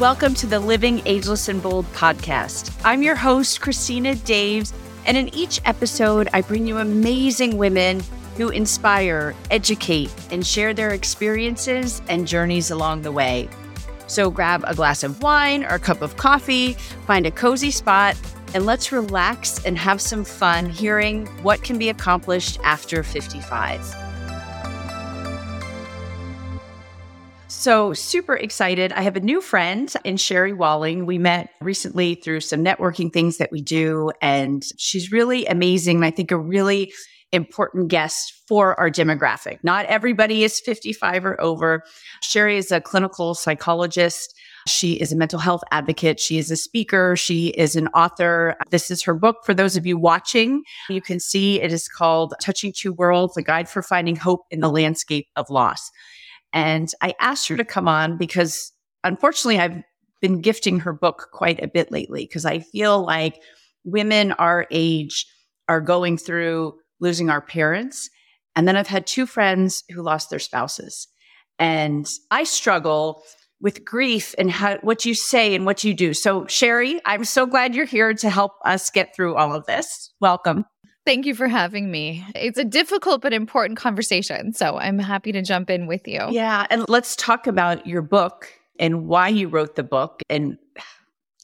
Welcome to the Living Ageless and Bold podcast. I'm your host, Christina Daves, and in each episode, I bring you amazing women who inspire, educate, and share their experiences and journeys along the way. So grab a glass of wine or a cup of coffee, find a cozy spot, and let's relax and have some fun hearing what can be accomplished after 55. So, super excited. I have a new friend in Sherry Walling. We met recently through some networking things that we do, and she's really amazing. And I think a really important guest for our demographic. Not everybody is 55 or over. Sherry is a clinical psychologist. She is a mental health advocate. She is a speaker. She is an author. This is her book. For those of you watching, you can see it is called Touching Two Worlds, a guide for finding hope in the landscape of loss. And I asked her to come on because unfortunately I've been gifting her book quite a bit lately because I feel like women our age are going through losing our parents. And then I've had two friends who lost their spouses. And I struggle with grief and how, what you say and what you do. So, Sherry, I'm so glad you're here to help us get through all of this. Welcome. Thank you for having me. It's a difficult but important conversation. So I'm happy to jump in with you. Yeah. And let's talk about your book and why you wrote the book. And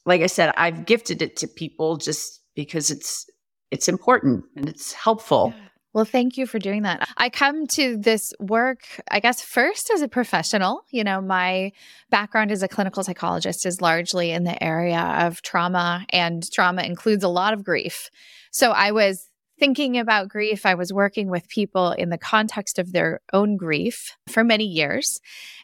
like I said, I've gifted it to people just because it's it's important and it's helpful. Well, thank you for doing that. I come to this work, I guess, first as a professional. You know, my background as a clinical psychologist is largely in the area of trauma, and trauma includes a lot of grief. So I was thinking about grief. I was working with people in the context of their own grief for many years.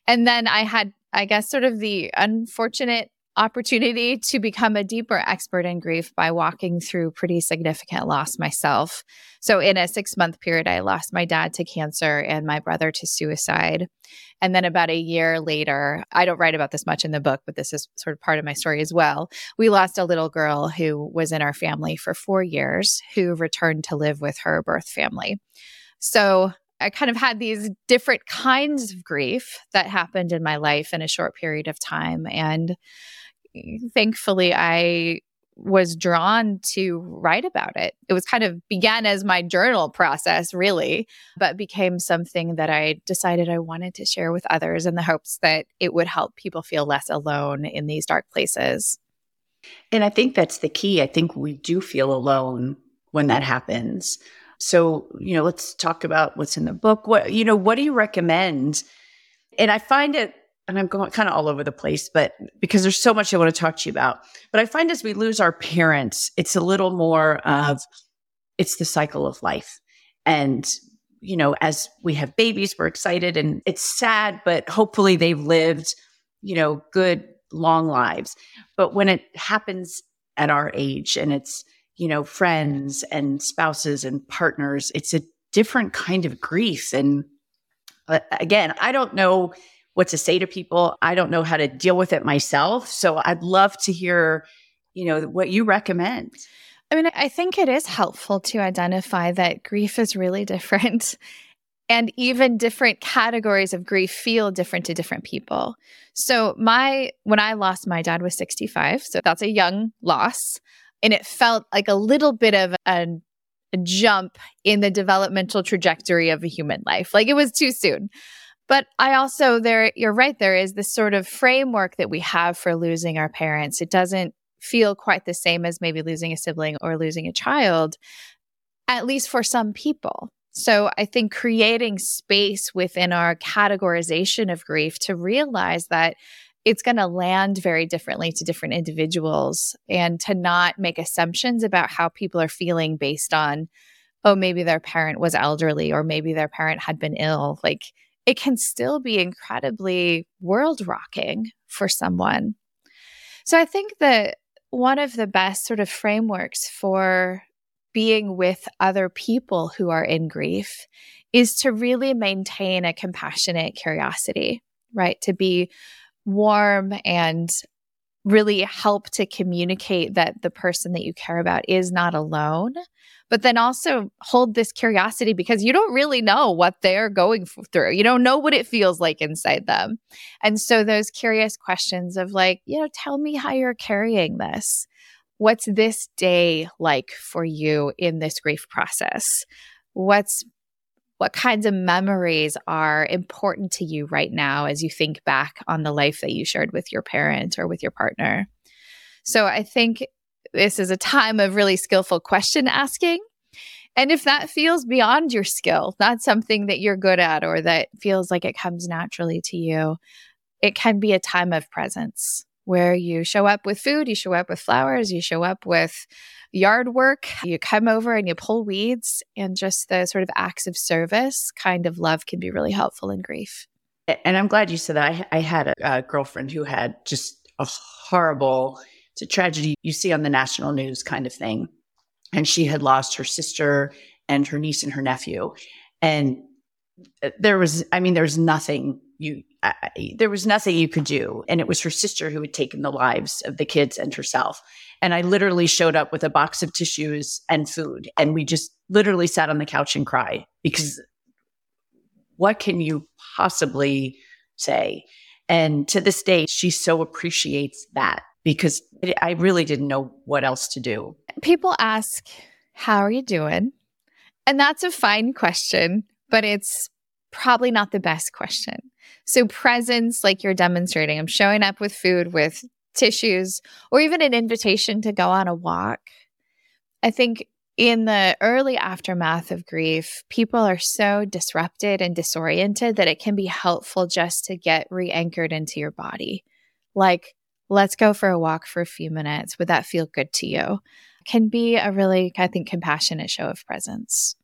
And then I had, I guess, sort of the unfortunate opportunity to become a deeper expert in grief by walking through pretty significant loss myself. So, in a six month period, I lost my dad to cancer and my brother to suicide. And then, about a year later, I don't write about this much in the book, but this is sort of part of my story as well. We lost a little girl who was in our family for four years who returned to live with her birth family. So, I kind of had these different kinds of grief that happened in my life in a short period of time. And thankfully, I was drawn to write about it. It was kind of began as my journal process, really, but became something that I decided I wanted to share with others in the hopes that it would help people feel less alone in these dark places. And I think that's the key. I think we do feel alone when that happens. So, you know, let's talk about what's in the book. What, you know, what do you recommend? And I find it and I'm going kind of all over the place, but because there's so much I want to talk to you about. But I find as we lose our parents, it's a little more of it's the cycle of life. And, you know, as we have babies, we're excited and it's sad, but hopefully they've lived, you know, good, long lives. But when it happens at our age and it's, you know, friends and spouses and partners, it's a different kind of grief. And uh, again, I don't know what to say to people. I don't know how to deal with it myself. So I'd love to hear, you know, what you recommend. I mean, I think it is helpful to identify that grief is really different. And even different categories of grief feel different to different people. So, my, when I lost my dad was 65. So, that's a young loss. And it felt like a little bit of a, jump in the developmental trajectory of a human life. Like it was too soon. But I also, there, you're right, there is this sort of framework that we have for losing our parents. It doesn't feel quite the same as maybe losing a sibling or losing a child, at least for some people. So I think creating space within our categorization of grief to realize that it's going to land very differently to different individuals and to not make assumptions about how people are feeling based on, oh, maybe their parent was elderly or maybe their parent had been ill. Like it can still be incredibly world rocking for someone. So I think that one of the best sort of frameworks for being with other people who are in grief is to really maintain a compassionate curiosity, right? To be warm and really help to communicate that the person that you care about is not alone, but then also hold this curiosity because you don't really know what they're going through. You don't know what it feels like inside them. And so those curious questions of like, you know, tell me how you're carrying this. What's this day like for you in this grief process? What's what kinds of memories are important to you right now as you think back on the life that you shared with your parent or with your partner? So I think this is a time of really skillful question asking. And if that feels beyond your skill, not something that you're good at or that feels like it comes naturally to you, it can be a time of presence where you show up with food, you show up with flowers, you show up with yard work, you come over and you pull weeds, and just the sort of acts of service kind of love can be really helpful in grief. And I'm glad you said that. I, I had a, a girlfriend who had just a horrible a tragedy you see on the national news kind of thing. And she had lost her sister and her niece and her nephew. And uh, there was, I mean, there's nothing you, I, there was nothing you could do. And it was her sister who had taken the lives of the kids and herself. And I literally showed up with a box of tissues and food. And we just literally sat on the couch and cried because what can you possibly say? And to this day, she so appreciates that because I really didn't know what else to do. People ask, How are you doing? And that's a fine question, but it's probably not the best question. So, presence, like you're demonstrating, I'm showing up with food, with tissues, or even an invitation to go on a walk. I think in the early aftermath of grief, people are so disrupted and disoriented that it can be helpful just to get re anchored into your body. Like, let's go for a walk for a few minutes. Would that feel good to you? Can be a really, I think, compassionate show of presence.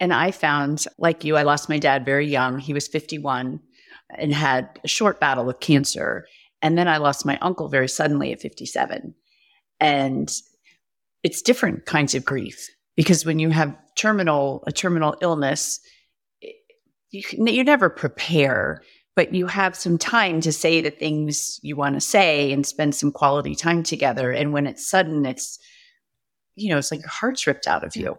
And I found, like you, I lost my dad very young. He was 51 and had a short battle with cancer. And then I lost my uncle very suddenly at 57. And it's different kinds of grief because when you have terminal, a terminal illness, you, you never prepare but you have some time to say the things you want to say and spend some quality time together. And when it's sudden, it's, you know, it's like your heart's ripped out of you.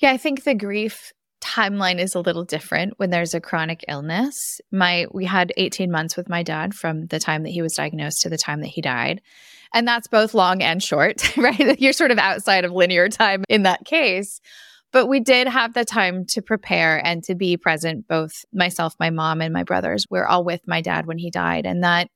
Yeah, I think the grief timeline is a little different when there's a chronic illness. My we had 18 months with my dad from the time that he was diagnosed to the time that he died. And that's both long and short, right? You're sort of outside of linear time in that case. But we did have the time to prepare and to be present, both myself, my mom, and my brothers. We're all with my dad when he died. And that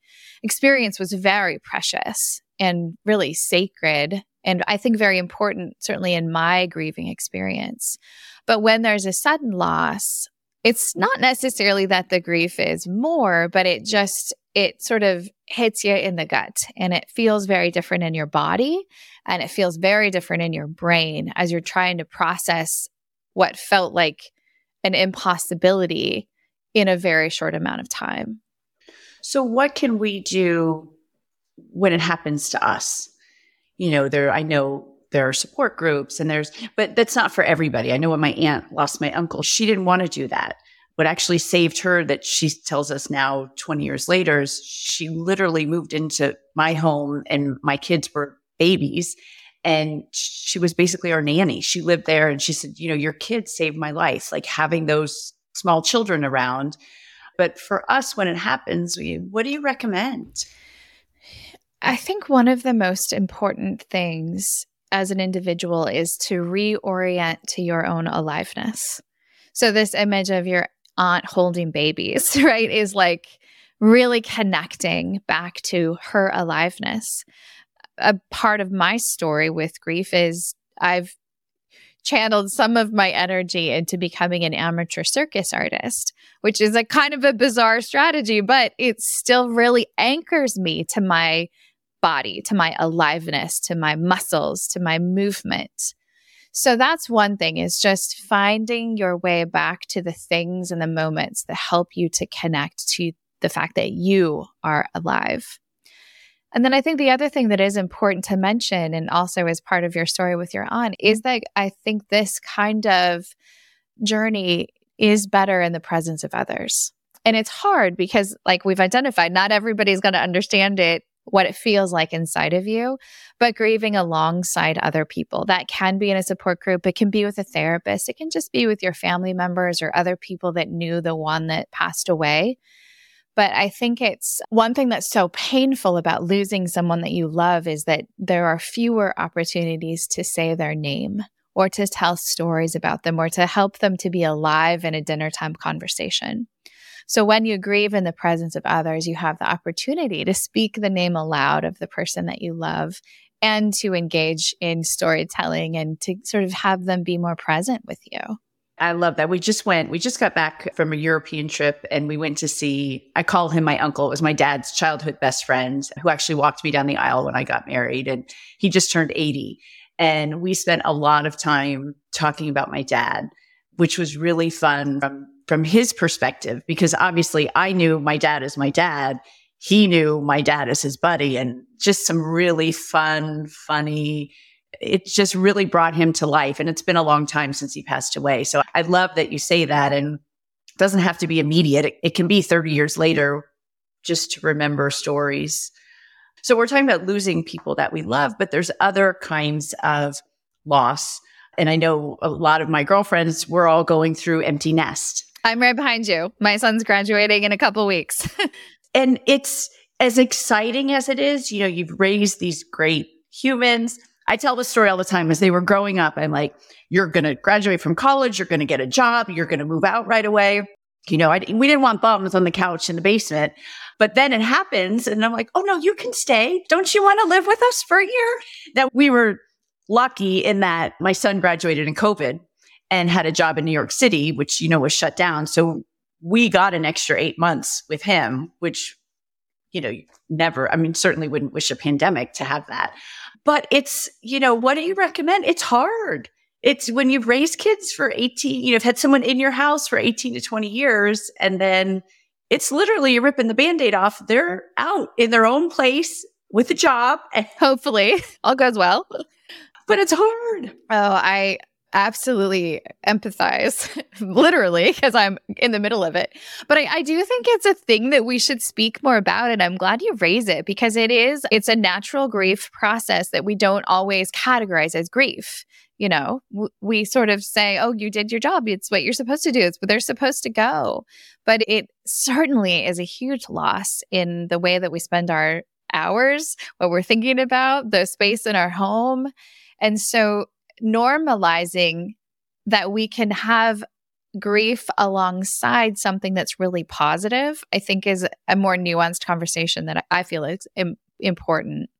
experience was very precious and really sacred. And I think very important, certainly in my grieving experience. But when there's a sudden loss, it's not necessarily that the grief is more, but it just, it sort of hits you in the gut and it feels very different in your body and it feels very different in your brain as you're trying to process what felt like an impossibility in a very short amount of time. So, what can we do when it happens to us? You know, there, I know there are support groups and there's, but that's not for everybody. I know when my aunt lost my uncle, she didn't want to do that. What actually saved her, that she tells us now 20 years later, is she literally moved into my home and my kids were babies. And she was basically our nanny. She lived there and she said, You know, your kids saved my life, like having those small children around. But for us, when it happens, we, what do you recommend? I think one of the most important things as an individual is to reorient to your own aliveness. So, this image of your aunt holding babies, right, is like really connecting back to her aliveness. A part of my story with grief is I've channeled some of my energy into becoming an amateur circus artist, which is a kind of a bizarre strategy, but it still really anchors me to my body, to my aliveness, to my muscles, to my movement. So that's one thing is just finding your way back to the things and the moments that help you to connect to the fact that you are alive. And then I think the other thing that is important to mention, and also as part of your story with your aunt, is mm-hmm. that I think this kind of journey is better in the presence of others. And it's hard because, like we've identified, not everybody's going to understand it what it feels like inside of you, but grieving alongside other people. That can be in a support group, it can be with a therapist, it can just be with your family members or other people that knew the one that passed away. But I think it's one thing that's so painful about losing someone that you love is that there are fewer opportunities to say their name or to tell stories about them or to help them to be alive in a dinner time conversation. So when you grieve in the presence of others, you have the opportunity to speak the name aloud of the person that you love and to engage in storytelling and to sort of have them be more present with you. I love that. We just went, we just got back from a European trip and we went to see, I call him my uncle. It was my dad's childhood best friend who actually walked me down the aisle when I got married and he just turned 80. And we spent a lot of time talking about my dad, which was really fun from from his perspective, because obviously I knew my dad as my dad. He knew my dad as his buddy and just some really fun, funny, it just really brought him to life. And it's been a long time since he passed away. So I love that you say that and it doesn't have to be immediate. It, it can be 30 years later just to remember stories. So we're talking about losing people that we love, but there's other kinds of loss. And I know a lot of my girlfriends, we're all going through empty nest. I'm right behind you. My son's graduating in a couple weeks. and it's as exciting as it is. You know, you've raised these great humans. I tell the story all the time as they were growing up. I'm like, you're going to graduate from college. You're going to get a job. You're going to move out right away. You know, I, we didn't want bums on the couch in the basement. But then it happens. And I'm like, oh, no, you can stay. Don't you want to live with us for a year? That we were lucky in that my son graduated in COVID and had a job in New York City, which, you know, was shut down. So we got an extra eight months with him, which, you know, never, I mean, certainly wouldn't wish a pandemic to have that. But it's, you know, what do you recommend? It's hard. It's when you've raised kids for 18, you know, have had someone in your house for 18 to 20 years, and then it's literally you're ripping the band aid off. They're out in their own place with a job. And hopefully all goes well. But it's hard. Oh, I absolutely empathize, literally, because I'm in the middle of it. But I, I, do think it's a thing that we should speak more about. And I'm glad you raise it because it is, it's a natural grief process that we don't always categorize as grief. You know, we sort of say, oh, you did your job. It's what you're supposed to do. It's what they're supposed to go. But it certainly is a huge loss in the way that we spend our hours, what we're thinking about, the space in our home. And so normalizing that we can have grief alongside something that's really positive, I think is a more nuanced conversation that I feel is Im- important.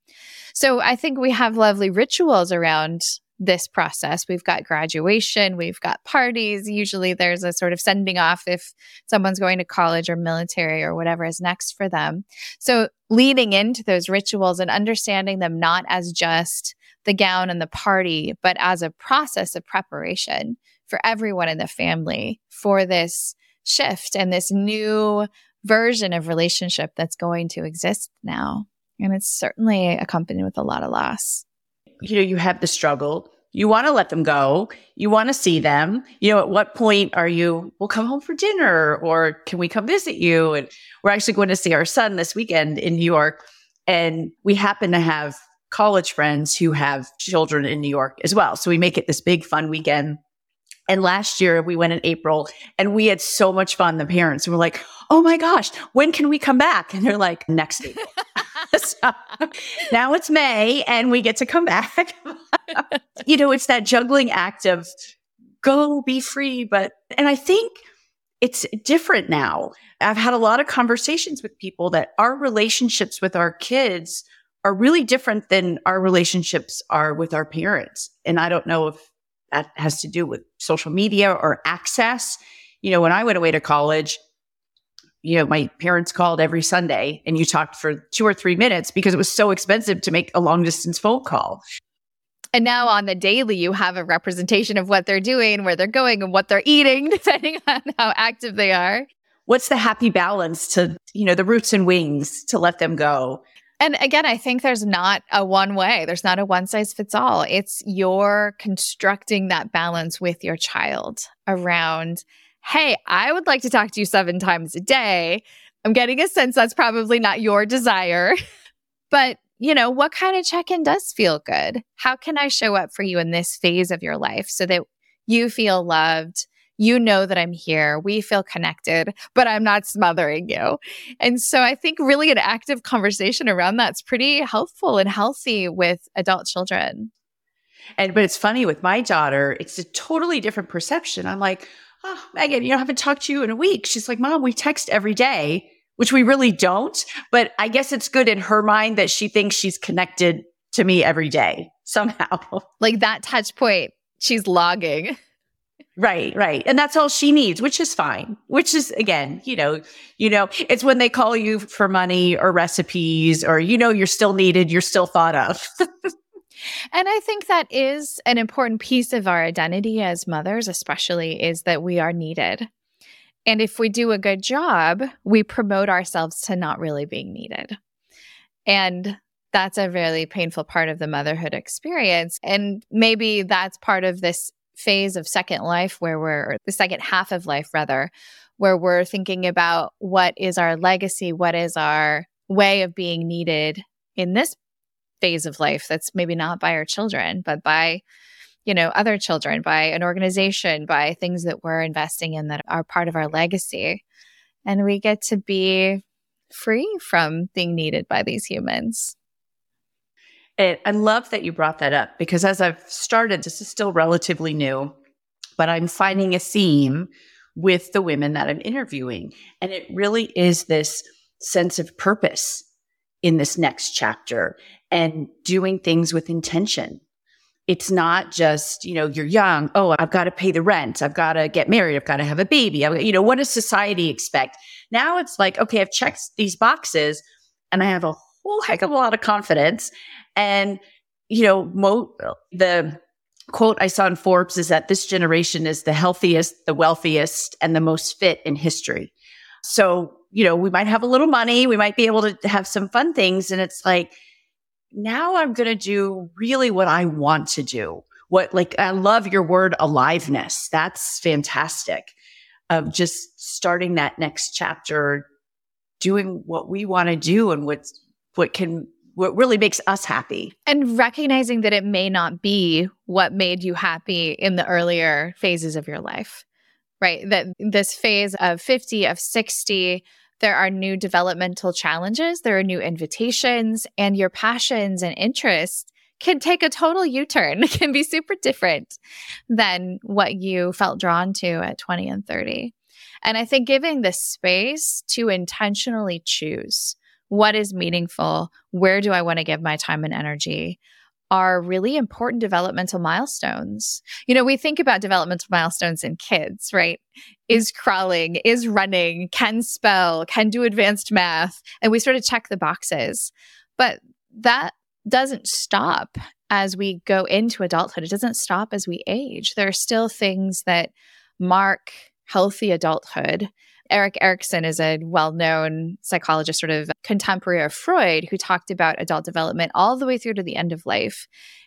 So I think we have lovely rituals around this process. We've got graduation, we've got parties. Usually there's a sort of sending off if someone's going to college or military or whatever is next for them. So leading into those rituals and understanding them not as just the gown and the party, but as a process of preparation for everyone in the family for this shift and this new version of relationship that's going to exist now. And it's certainly accompanied with a lot of loss. You know, you have the struggle. You want to let them go. You want to see them. You know, at what point are you, we'll come home for dinner or can we come visit you? And we're actually going to see our son this weekend in New York. And we happen to have college friends who have children in New York as well. So we make it this big fun weekend. And last year we went in April and we had so much fun. The parents were like, Oh my gosh, when can we come back? And they're like, next April. so now it's May and we get to come back. you know, it's that juggling act of go be free. But, and I think it's different now. I've had a lot of conversations with people that our relationships with our kids are really different than our relationships are with our parents. And I don't know if that has to do with social media or access. You know, when I went away to college, you know, my parents called every Sunday and you talked for two or three minutes because it was so expensive to make a long distance phone call. And now on the daily, you have a representation of what they're doing, where they're going, and what they're eating, depending on how active they are. What's the happy balance to, you know, the roots and wings to let them go? And again, I think there's not a one way, there's not a one size fits all. It's you're constructing that balance with your child around, hey, I would like to talk to you seven times a day. I'm getting a sense that's probably not your desire. But, you know, what kind of check in does feel good? How can I show up for you in this phase of your life so that you feel loved? You know that I'm here. We feel connected, but I'm not smothering you. And so I think really an active conversation around that's pretty helpful and healthy with adult children. And but it's funny with my daughter, it's a totally different perception. I'm like, oh, Megan, you know, I haven't talked to you in a week. She's like, Mom, we text every day, which we really don't. But I guess it's good in her mind that she thinks she's connected to me every day somehow. Like that touch point, she's logging. Right, right. And that's all she needs, which is fine. Which is again, you know, you know, it's when they call you for money or recipes or you know you're still needed, you're still thought of. and I think that is an important piece of our identity as mothers, especially is that we are needed. And if we do a good job, we promote ourselves to not really being needed. And that's a really painful part of the motherhood experience. And maybe that's part of this phase of second life where we're the second half of life rather where we're thinking about what is our legacy what is our way of being needed in this phase of life that's maybe not by our children but by you know other children by an organization by things that we're investing in that are part of our legacy. And we get to be free from being needed by these humans I love that you brought that up because as I've started, this is still relatively new, but I'm finding a theme with the women that I'm interviewing. And it really is this sense of purpose in this next chapter and doing things with intention. It's not just, you know, you're young. Oh, I've got to pay the rent. I've got to get married. I've got to have a baby. I've, you know, what does society expect? Now it's like, okay, I've checked these boxes and I have a whole heck of a lot of confidence and, you know, mo- the quote I saw in Forbes is that this generation is the healthiest, the wealthiest, and the most fit in history. So, you know, we might have a little money, we might be able to have some fun things. And it's like, now I'm going to do really what I want to do. What, like, I love your word aliveness. That's fantastic. Of just starting that next chapter, doing what we want to do and what's, what can what really makes us happy. And recognizing that it may not be what made you happy in the earlier phases of your life, right? That this phase of 50, of 60, there are new developmental challenges, there are new invitations, and your passions and interests can take a total U turn, can be super different than what you felt drawn to at 20 and 30. And I think giving the space to intentionally choose what is meaningful, where do I want to give my time and energy are really important developmental milestones. You know, we think about developmental milestones in kids, right? Is crawling, is running, can spell, can do advanced math, and we sort of check the boxes. But that doesn't stop as we go into adulthood. It doesn't stop as we age. There are still things that mark healthy adulthood Erik Erikson is a well known psychologist, sort of contemporary of Freud, who talked about adult development all the way through to the end of life.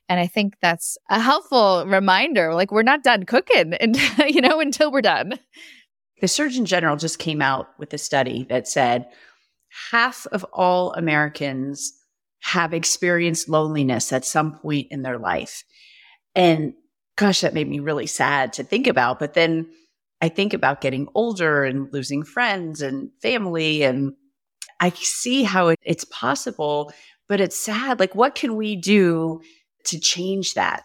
And I think that's a helpful reminder. Like, we're not done cooking, and, you know, until we're done. The Surgeon General just came out with a study that said half of all Americans have experienced loneliness at some point in their life. And gosh, that made me really sad to think about. But then I think about getting older and losing friends and family. And I see how it, it's possible, but it's sad. Like, what can we do to change that?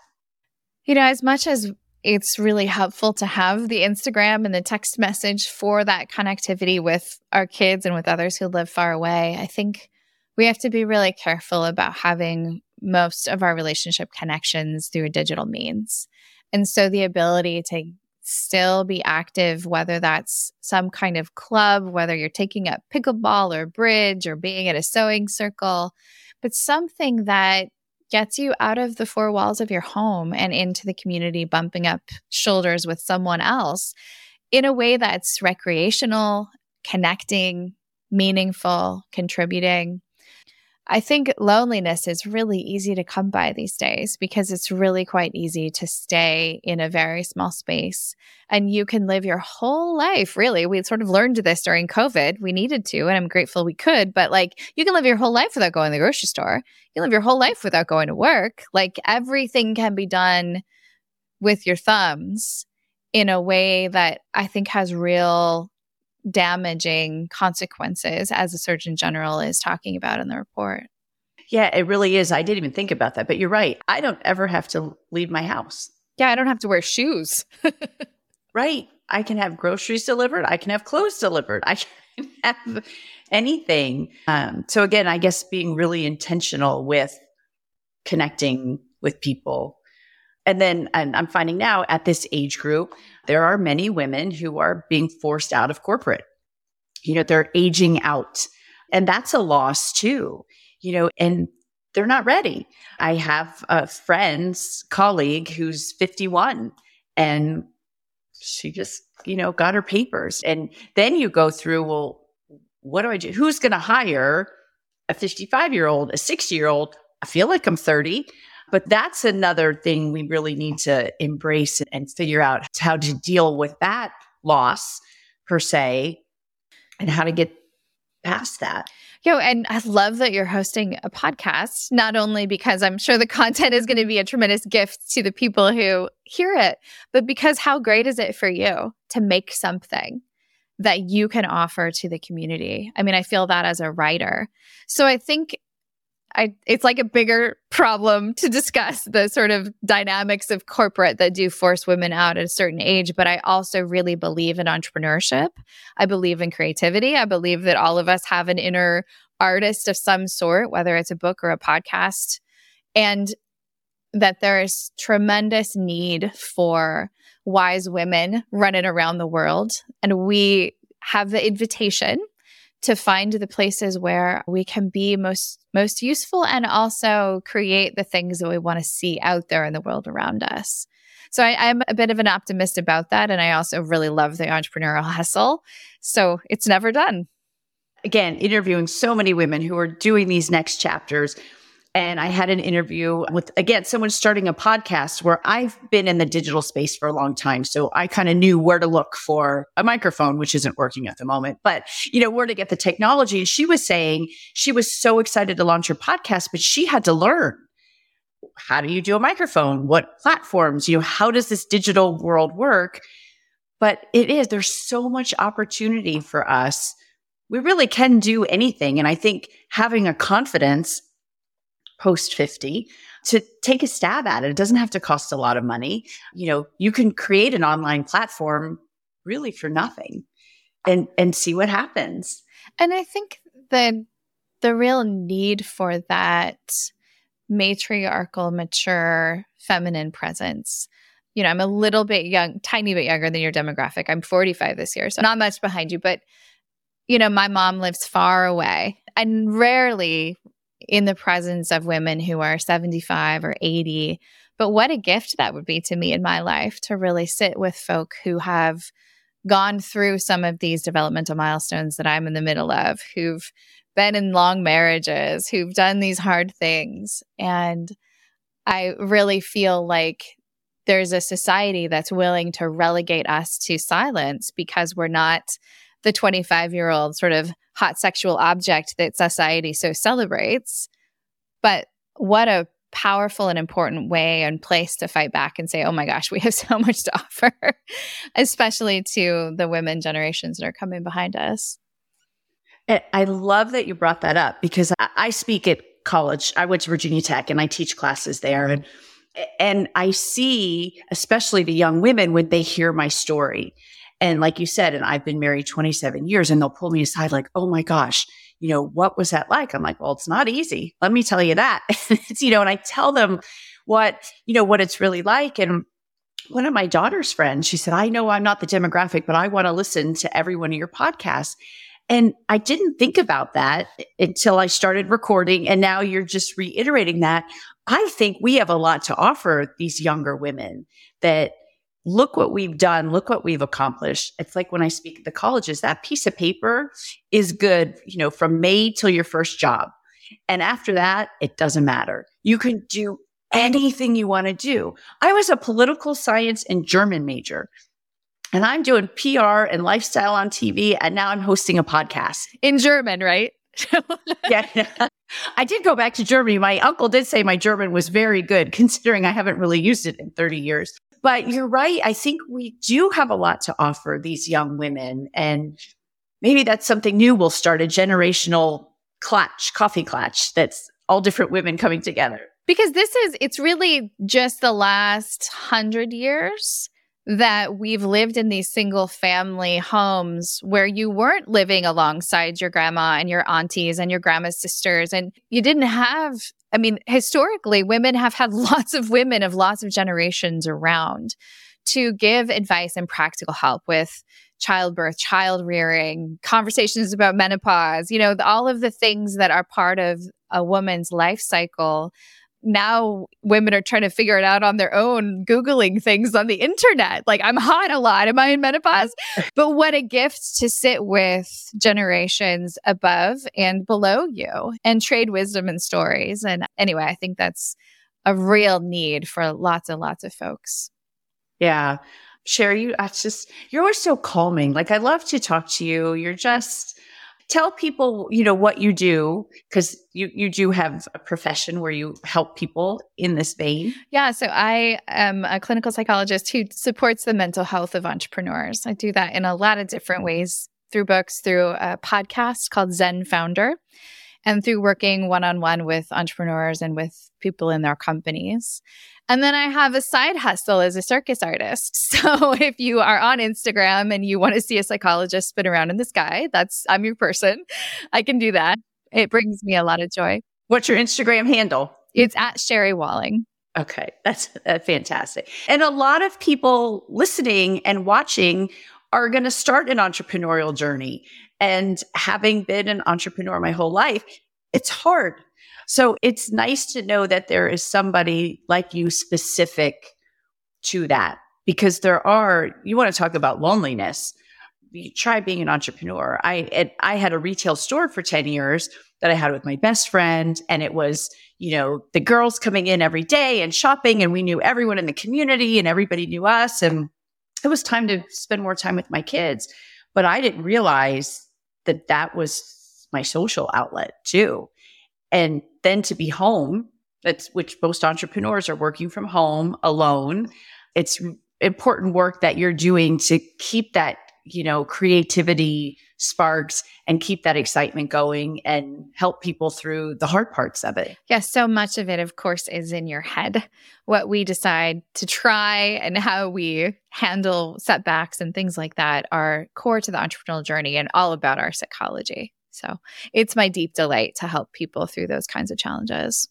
You know, as much as it's really helpful to have the Instagram and the text message for that connectivity with our kids and with others who live far away, I think we have to be really careful about having most of our relationship connections through digital means. And so the ability to still be active, whether that's some kind of club, whether you're taking up pickleball or bridge or being at a sewing circle, but something that gets you out of the four walls of your home and into the community, bumping up shoulders with someone else in a way that's recreational, connecting, meaningful, contributing. I think loneliness is really easy to come by these days because it's really quite easy to stay in a very small space and you can live your whole life. Really, we sort of learned this during COVID. We needed to, and I'm grateful we could, but like you can live your whole life without going to the grocery store. You can live your whole life without going to work. Like everything can be done with your thumbs in a way that I think has real damaging consequences, as the Surgeon General is talking about in the report. Yeah, it really is. I didn't even think about that, but you're right. I don't ever have to leave my house. Yeah, I don't have to wear shoes. right. I can have groceries delivered. I can have clothes delivered. I can have anything. Um, so, again, I guess being really intentional with connecting with people. And then, and I'm finding now at this age group, there are many women who are being forced out of corporate. You know, they're aging out. And that's a loss too, you know, and they're not ready. I have a friend's colleague who's 51 and she just, you know, got her papers. And then you go through, well, what do I do? Who's going to hire a 55 year old, a 60 year old? I feel like I'm 30. But that's another thing we really need to embrace and figure out how to deal with that loss per se and how to get past that. Yo, and I love that you're hosting a podcast, not only because I'm sure the content is going to be a tremendous gift to the people who hear it, but because how great is it for you to make something that you can offer to the community? I mean, I feel that as a writer. So I think I, it's like a bigger problem to discuss the sort of dynamics of corporate that do force women out at a certain age. But I also really believe in entrepreneurship. I believe in creativity. I believe that all of us have an inner artist of some sort, whether it's a book or a podcast, and that there is tremendous need for wise women running around the world. And we have the invitation to find the places where we can be most most useful and also create the things that we want to see out there in the world around us. So I, I'm a bit of an optimist about that, and I also really love the entrepreneurial hustle. So it's never done. Again, interviewing so many women who are doing these next chapters and I had an interview with, again, someone starting a podcast where I've been in the digital space for a long time. So I kind of knew where to look for a microphone, which isn't working at the moment, but you know, where to get the technology. And she was saying she was so excited to launch her podcast, but she had to learn how do you do a microphone? What platforms? You know, how does this digital world work? But it is, there's so much opportunity for us. We really can do anything. And I think having a confidence post 50 to take a stab at it. It doesn't have to cost a lot of money. You know, you can create an online platform really for nothing and and see what happens. And I think that the real need for that matriarchal, mature, feminine presence. You know, I'm a little bit young, tiny bit younger than your demographic. I'm 45 this year, so not much behind you, but you know, my mom lives far away and rarely in the presence of women who are 75 or 80. But what a gift that would be to me in my life to really sit with folk who have gone through some of these developmental milestones that I'm in the middle of, who've been in long marriages, who've done these hard things. And I really feel like there's a society that's willing to relegate us to silence because we're not the 25 year old sort of hot sexual object that society so celebrates. But what a powerful and important way and place to fight back and say, oh my gosh, we have so much to offer, especially to the women generations that are coming behind us. I love that you brought that up because I speak at college. I went to Virginia Tech and I teach classes there. And and I see, especially the young women, when they hear my story and like you said, and I've been married 27 years and they'll pull me aside like, oh my gosh, you know, what was that like? I'm like, well, it's not easy. Let me tell you that. you know, and I tell them what, you know, what it's really like. And one of my daughter's friends, she said, I know I'm not the demographic, but I want to listen to every one of your podcasts. And I didn't think about that until I started recording. And now you're just reiterating that. I think we have a lot to offer these younger women that look what we've done, look what we've accomplished. It's like when I speak at the colleges, that piece of paper is good, you know, from May till your first job. And after that, it doesn't matter. You can do anything you want to do. I was a political science and German major. And I'm doing PR and lifestyle on TV. And now I'm hosting a podcast in German, right? yeah. I did go back to Germany. My uncle did say my German was very good, considering I haven't really used it in 30 years. But you're right. I think we do have a lot to offer these young women. And maybe that's something new. We'll start a generational clatch, coffee clatch that's all different women coming together. Because this is, it's really just the last hundred years that we've lived in these single family homes where you weren't living alongside your grandma and your aunties and your grandma's sisters. And you didn't have, I mean, historically, women have had lots of women of lots of generations around to give advice and practical help with childbirth, child rearing, conversations about menopause, you know, all of the things that are part of a woman's life cycle now women are trying to figure it out on their own, Googling things on the internet. Like, I'm hot a lot. Am I in menopause? but what a gift to sit with generations above and below you and trade wisdom and stories. And anyway, I think that's a real need for lots and lots of folks. Yeah. Sherry, you, that's just, you're always so calming. Like, I love to talk to you. You're just, tell people, you know, what you do because you you do have a profession where you help people in this vein. Yeah, so I am a clinical psychologist who supports the mental health of entrepreneurs. I do that in a lot of different ways through books, through a podcast called Zen Founder, and through working one on one with entrepreneurs and with people in their companies. And then I have a side hustle as a circus artist. So if you are on Instagram and you want to see a psychologist spin around in the sky, that's I'm your person. I can do that. It brings me a lot of joy. What's your Instagram handle? It's at Sherry Walling. Okay, that's, that's fantastic. And a lot of people listening and watching are going to start an entrepreneurial journey. And having been an entrepreneur my whole life, it's hard so it's nice to know that there is somebody like you specific to that because there are, you want to talk about loneliness. You try being an entrepreneur. I, I had a retail store for 10 years that I had with my best friend. And it was, you know, the girls coming in every day and shopping and we knew everyone in the community and everybody knew us. And it was time to spend more time with my kids. But I didn't realize that that was my social outlet too. And then to be home, that's which most entrepreneurs are working from home alone. It's important work that you're doing to keep that, you know, creativity sparks and keep that excitement going and help people through the hard parts of it. Yes, so much of it, of course, is in your head. What we decide to try and how we handle setbacks and things like that are core to the entrepreneurial journey and all about our psychology. So it's my deep delight to help people through those kinds of challenges.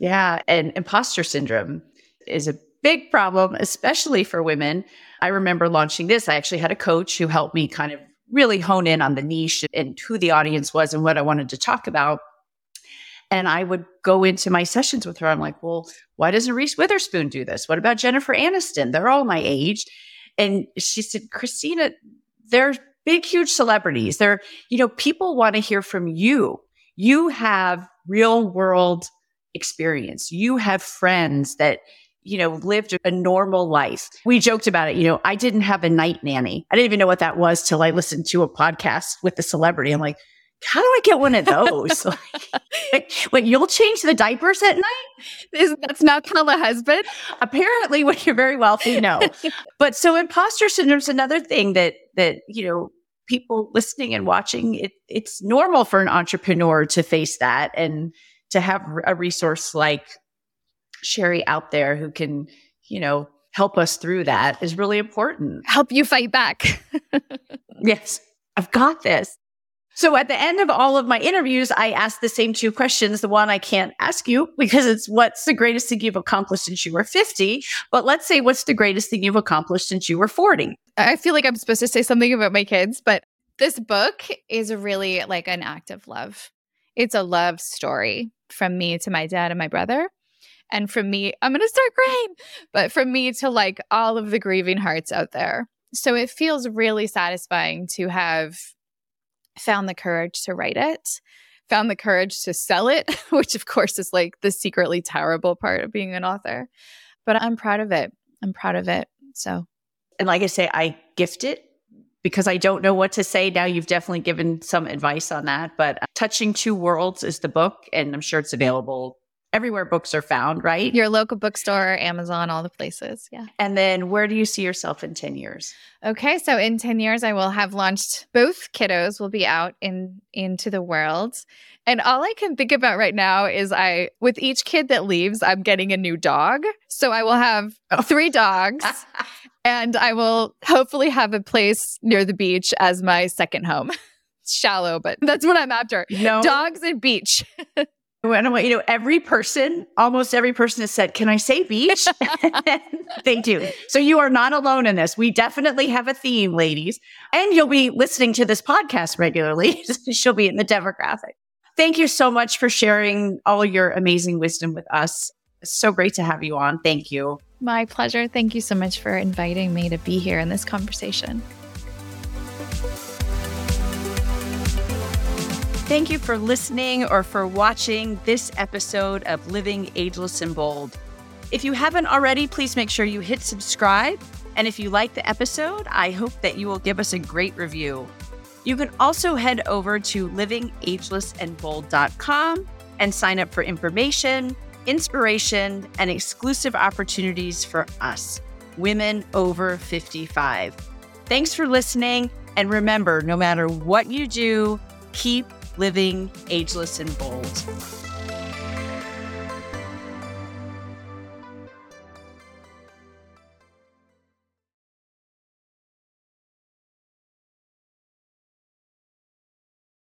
Yeah. And imposter syndrome is a big problem, especially for women. I remember launching this. I actually had a coach who helped me kind of really hone in on the niche and who the audience was and what I wanted to talk about. And I would go into my sessions with her. I'm like, well, why doesn't Reese Witherspoon do this? What about Jennifer Aniston? They're all my age. And she said, Christina, they're big, huge celebrities. They're, you know, people want to hear from you. You have real world experience. You have friends that, you know, lived a normal life. We joked about it. You know, I didn't have a night nanny. I didn't even know what that was till I listened to a podcast with the celebrity. I'm like, how do I get one of those? like, when you'll change the diapers at night? Is that's not called a husband? Apparently, when you're very wealthy, no. but so imposter syndrome is another thing that that you know people listening and watching, it, it's normal for an entrepreneur to face that and to have a resource like Sherry out there who can, you know, help us through that is really important. Help you fight back. yes, I've got this. So at the end of all of my interviews, I ask the same two questions. The one I can't ask you because it's what's the greatest thing you've accomplished since you were 50? But let's say what's the greatest thing you've accomplished since you were 40? I feel like I'm supposed to say something about my kids, but this book is really like an act of love. It's a love story from me to my dad and my brother. And from me, I'm going to start crying, but from me to like all of the grieving hearts out there. So it feels really satisfying to have found the courage to write it, found the courage to sell it, which of course is like the secretly terrible part of being an author. But I'm proud of it. I'm proud of it. So, and like I say, I gift it because I don't know what to say. Now you've definitely given some advice on that. But uh, Touching Two Worlds is the book, and I'm sure it's available everywhere books are found, right? Your local bookstore, Amazon, all the places. Yeah. And then where do you see yourself in 10 years? Okay, so in 10 years I will have launched both kiddos will be out in into the world. And all I can think about right now is I with each kid that leaves, I'm getting a new dog. So I will have oh. three dogs. and I will hopefully have a place near the beach as my second home. Shallow, but that's what I'm after. No. Dogs and beach. You know, every person, almost every person has said, Can I say beach? they do. So you are not alone in this. We definitely have a theme, ladies. And you'll be listening to this podcast regularly. She'll be in the demographic. Thank you so much for sharing all your amazing wisdom with us. It's so great to have you on. Thank you. My pleasure. Thank you so much for inviting me to be here in this conversation. Thank you for listening or for watching this episode of Living Ageless and Bold. If you haven't already, please make sure you hit subscribe. And if you like the episode, I hope that you will give us a great review. You can also head over to livingagelessandbold.com and sign up for information, inspiration, and exclusive opportunities for us, women over 55. Thanks for listening. And remember, no matter what you do, keep living ageless and bold.